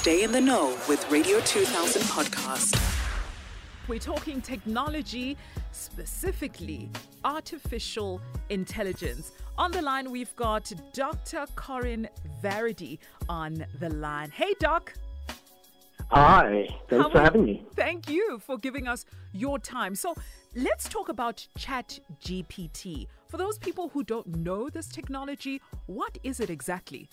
Stay in the know with Radio 2000 podcast. We're talking technology, specifically artificial intelligence. On the line, we've got Dr. Corrin Varady on the line. Hey, Doc. Hi, thanks How for are- having me. Thank you for giving us your time. So, let's talk about Chat GPT. For those people who don't know this technology, what is it exactly?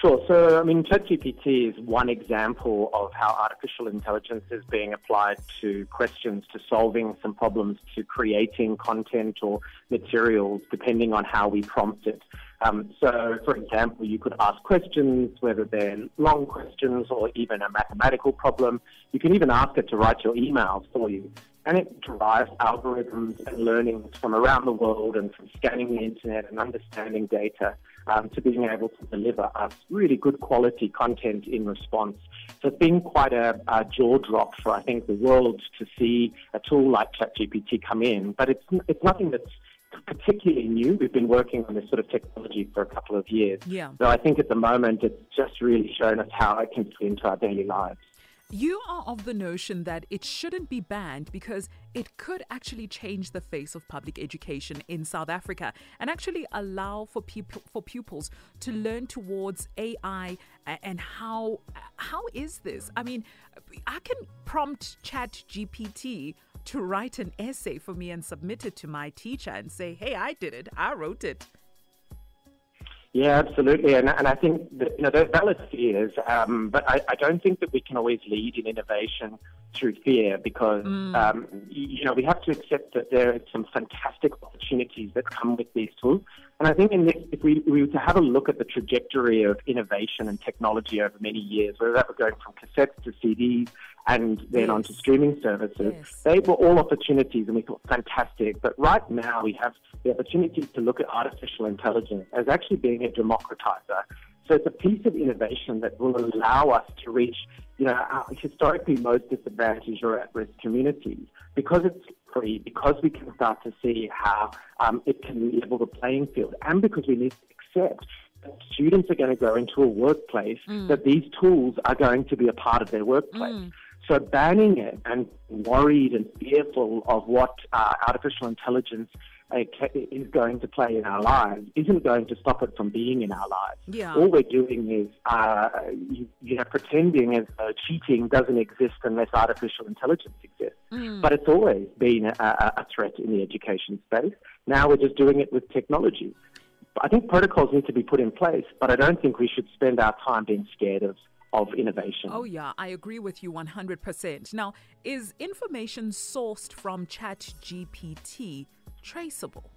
Sure. So, I mean, ChatGPT is one example of how artificial intelligence is being applied to questions, to solving some problems, to creating content or materials, depending on how we prompt it. Um, so, for example, you could ask questions, whether they're long questions or even a mathematical problem. You can even ask it to write your emails for you. And it derives algorithms and learnings from around the world and from scanning the internet and understanding data um, to being able to deliver us really good quality content in response. So it's been quite a, a jaw drop for, I think, the world to see a tool like ChatGPT come in. But it's, it's nothing that's particularly new. We've been working on this sort of technology for a couple of years. Yeah. So I think at the moment it's just really shown us how it can fit into our daily lives. You are of the notion that it shouldn't be banned because it could actually change the face of public education in South Africa and actually allow for people for pupils to learn towards AI and how how is this? I mean, I can prompt Chat GPT to write an essay for me and submit it to my teacher and say, "Hey, I did it. I wrote it." Yeah, absolutely, and and I think that you know there's valid fears, um, but I, I don't think that we can always lead in innovation through fear because um, you know we have to accept that there are some fantastic opportunities that come with these tools, and I think in this, if we, we were to have a look at the trajectory of innovation and technology over many years, whether that were going from cassettes to CDs and then Yes. onto streaming services, Yes. they were all opportunities, and we thought fantastic. But right now, we have the opportunity to look at artificial intelligence as actually being a democratizer. So it's a piece of innovation that will allow us to reach, you know, our historically most disadvantaged or at-risk communities. Because it's free, because we can start to see how um, it can level the playing field, and because we need to accept that students are going to go into a workplace that these tools are going to be a part of their workplace. So banning it and worried and fearful of what uh, artificial intelligence is going to play in our lives isn't going to stop it from being in our lives. Yeah. All we're doing is, uh, you, you know, pretending as though cheating doesn't exist unless artificial intelligence exists. But it's always been a, a, a threat in the education space. Now we're just doing it with technology. I think protocols need to be put in place, but I don't think we should spend our time being scared of, of innovation. Oh, yeah, I agree with you 100%. Now, is information sourced from ChatGPT traceable?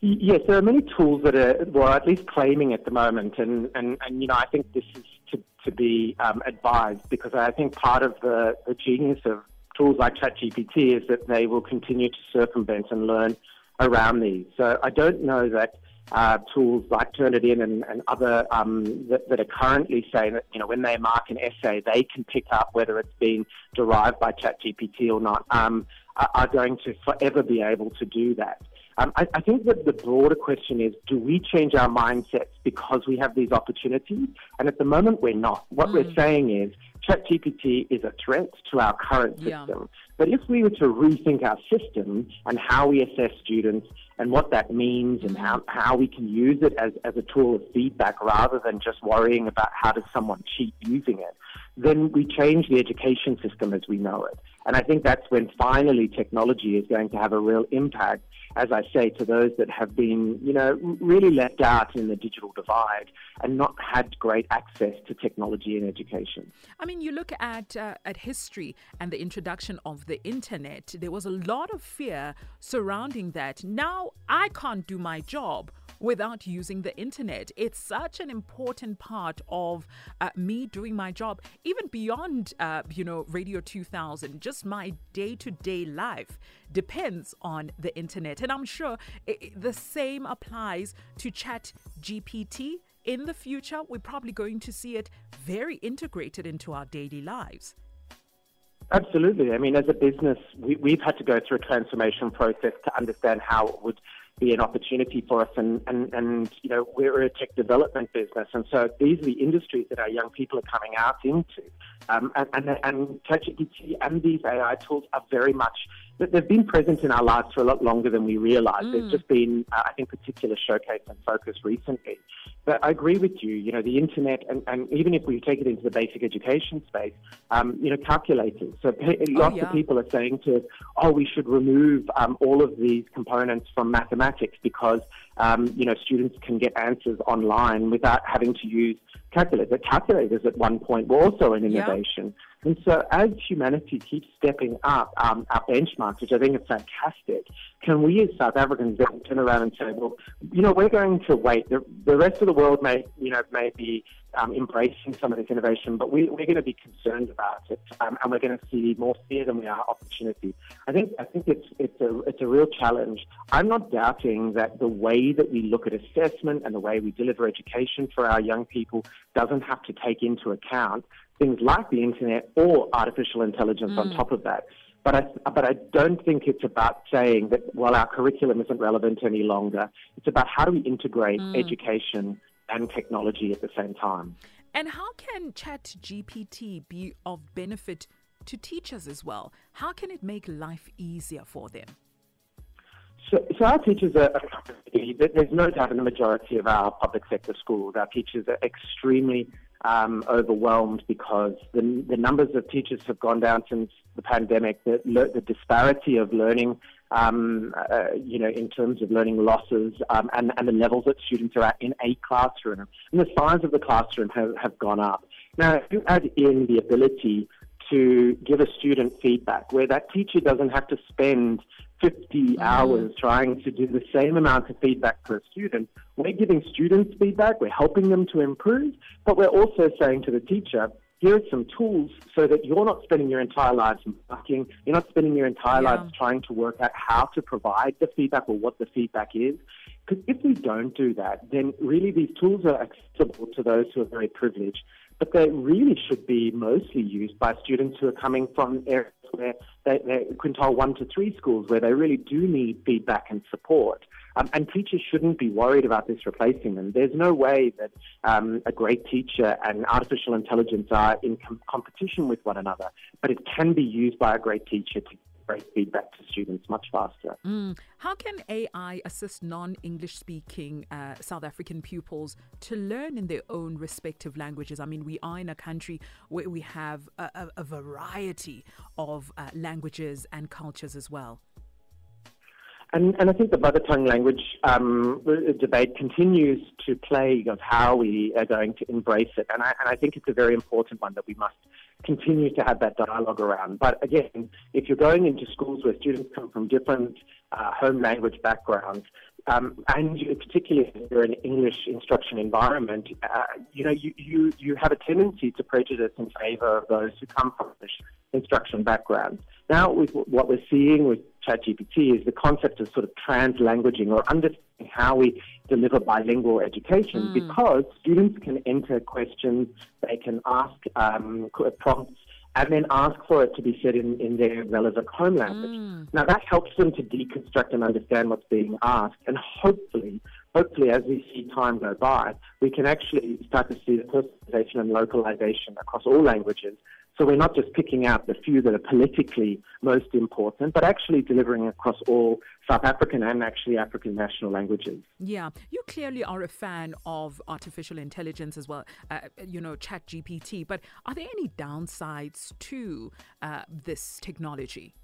Yes, there are many tools that are, well, at least claiming at the moment, and, and, and you know, I think this is to, to be um, advised because I think part of the, the genius of tools like ChatGPT is that they will continue to circumvent and learn around these. So I don't know that uh, tools like Turnitin and, and other um, that, that are currently saying that you know when they mark an essay, they can pick up whether it's been derived by ChatGPT or not. Um, are going to forever be able to do that. Um, I, I think that the broader question is, do we change our mindsets because we have these opportunities? And at the moment, we're not. What we're saying is, ChatGPT is a threat to our current Yeah. system. But if we were to rethink our system and how we assess students and what that means and how, how we can use it as, as a tool of feedback rather than just worrying about how does someone cheat using it, then we change the education system as we know it. And I think that's when finally technology is going to have a real impact, as I say, to those that have been, you know, really left out in the digital divide and not had great access to technology in education. I mean, you look at uh, at history and the introduction of the internet. There was a lot of fear surrounding that. Now I can't do my job without using the internet. It's such an important part of uh, me doing my job, even beyond, uh, you know, Radio 2000. Just my day to day life depends on the internet, and I'm sure i i- the same applies to Chat GPT in the future, we're probably going to see it very integrated into our daily lives. Absolutely. I mean, as a business, we, we've had to go through a transformation process to understand how it would be an opportunity for us. And, and, and, you know, we're a tech development business. And so these are the industries that our young people are coming out into. Um, and, and, and and these AI tools are very much they've been present in our lives for a lot longer than we realize. Mm. There's just been, uh, I think, particular showcase and focus recently. But I agree with you. You know, the internet, and, and even if we take it into the basic education space, um, you know, calculators. So pe- oh, lots yeah. of people are saying to us, "Oh, we should remove um, all of these components from mathematics because um, you know students can get answers online without having to use calculators." Calculators at one point were also an innovation. Yeah. And so, as humanity keeps stepping up um, our benchmarks, which I think is fantastic, can we as South Africans then turn around and say, well, you know, we're going to wait. The, the rest of the world may, you know, may be um, embracing some of this innovation, but we, are going to be concerned about it, um, and we're going to see more fear than we are opportunity. I think I think it's it's a it's a real challenge. I'm not doubting that the way that we look at assessment and the way we deliver education for our young people doesn't have to take into account things like the internet or artificial intelligence mm. on top of that. But I, but I don't think it's about saying that, well, our curriculum isn't relevant any longer. It's about how do we integrate mm. education and technology at the same time. And how can ChatGPT be of benefit to teachers as well? How can it make life easier for them? So, so our teachers are, there's no doubt in the majority of our public sector schools, our teachers are extremely um, overwhelmed because the, the numbers of teachers have gone down since the pandemic. The, the disparity of learning, um, uh, you know, in terms of learning losses um, and, and the levels that students are at in a classroom, and the size of the classroom have, have gone up. Now, if you add in the ability to give a student feedback where that teacher doesn't have to spend 50 mm-hmm. hours trying to do the same amount of feedback per student. We're giving students feedback, we're helping them to improve, but we're also saying to the teacher, here are some tools so that you're not spending your entire lives marking, you're not spending your entire yeah. lives trying to work out how to provide the feedback or what the feedback is. Because if we don't do that, then really these tools are accessible to those who are very privileged but they really should be mostly used by students who are coming from areas where they, they're quintile one to three schools where they really do need feedback and support. Um, and teachers shouldn't be worried about this replacing them. There's no way that um, a great teacher and artificial intelligence are in com- competition with one another, but it can be used by a great teacher to great feedback to students much faster. Mm. How can AI assist non English speaking uh, South African pupils to learn in their own respective languages? I mean, we are in a country where we have a, a, a variety of uh, languages and cultures as well. And, and, I think the mother tongue language um, debate continues to plague of how we are going to embrace it. And I, and I think it's a very important one that we must continue to have that dialogue around. But again, if you're going into schools where students come from different uh, home language backgrounds, um, and particularly if you're in an English instruction environment, uh, you know, you, you, you have a tendency to prejudice in favour of those who come from English instruction backgrounds. Now, with what we're seeing with ChatGPT is the concept of sort of translanguaging or understanding how we deliver bilingual education mm. because students can enter questions, they can ask um, prompts, and then ask for it to be said in, in their relevant home language. Mm. Now, that helps them to deconstruct and understand what's being asked, and hopefully, hopefully, as we see time go by, we can actually start to see the personalization and localization across all languages so we're not just picking out the few that are politically most important, but actually delivering across all South African and actually African national languages. Yeah, you clearly are a fan of artificial intelligence as well, uh, you know, Chat GPT, but are there any downsides to uh, this technology?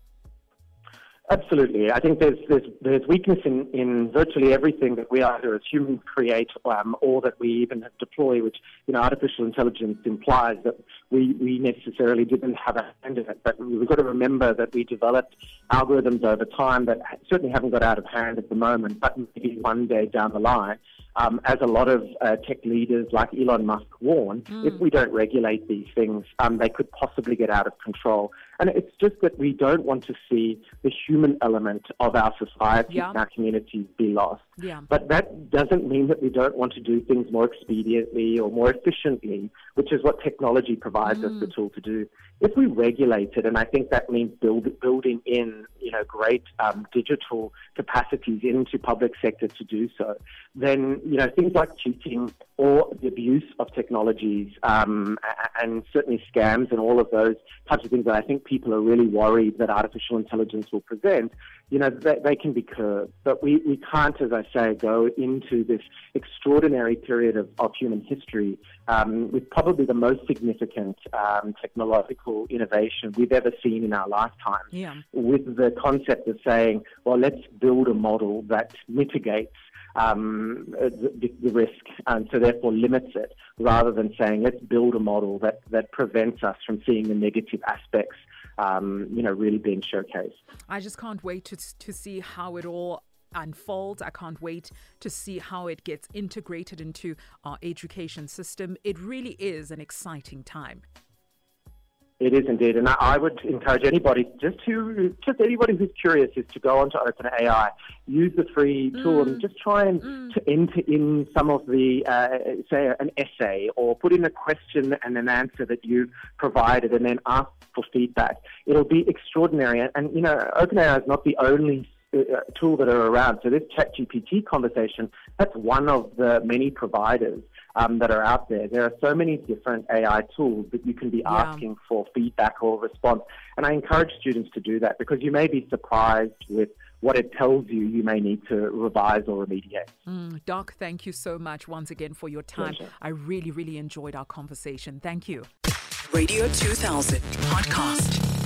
Absolutely. I think there's, there's, there's weakness in, in virtually everything that we either as humans create um, or that we even deploy, which, you know, artificial intelligence implies that we, we necessarily didn't have a hand in it. But we've got to remember that we developed algorithms over time that certainly haven't got out of hand at the moment, but maybe one day down the line, um, as a lot of uh, tech leaders like Elon Musk warn, mm. if we don't regulate these things, um, they could possibly get out of control. And it's just that we don't want to see the human element of our society Yeah. and our communities be lost. Yeah. But that doesn't mean that we don't want to do things more expediently or more efficiently, which is what technology provides us the tool to do. If we regulate it, and I think that means build, building in, you know, great um, digital capacities into public sector to do so, then you know things like cheating or the abuse of technologies um, and certainly scams and all of those types of things that I think people are really worried that artificial intelligence will present, you know, they, they can be curbed. But we, we can't, as I say, go into this extraordinary period of, of human history um, with probably the most significant um, technological innovation we've ever seen in our lifetime Yeah. with the concept of saying, well, let's build a model that mitigates um, uh, the, the risk and so therefore limits it, rather than saying, let's build a model that, that prevents us from seeing the negative aspects, um, you know, really being showcased. I just can't wait to to see how it all unfolds. I can't wait to see how it gets integrated into our education system. It really is an exciting time. It is indeed, and I would encourage anybody, just to just anybody who's curious, is to go onto OpenAI, use the free tool, and just try and to enter in some of the, uh, say, an essay, or put in a question and an answer that you've provided, and then ask for feedback. It'll be extraordinary, and, you know, OpenAI is not the only uh, tool that are around. So this ChatGPT conversation, that's one of the many providers um, that are out there. There are so many different AI tools that you can be Yeah. asking for feedback or response. And I encourage students to do that because you may be surprised with what it tells you you may need to revise or remediate. Mm, Doc, thank you so much once again for your time. Pleasure. I really, really enjoyed our conversation. Thank you. Radio 2000 podcast.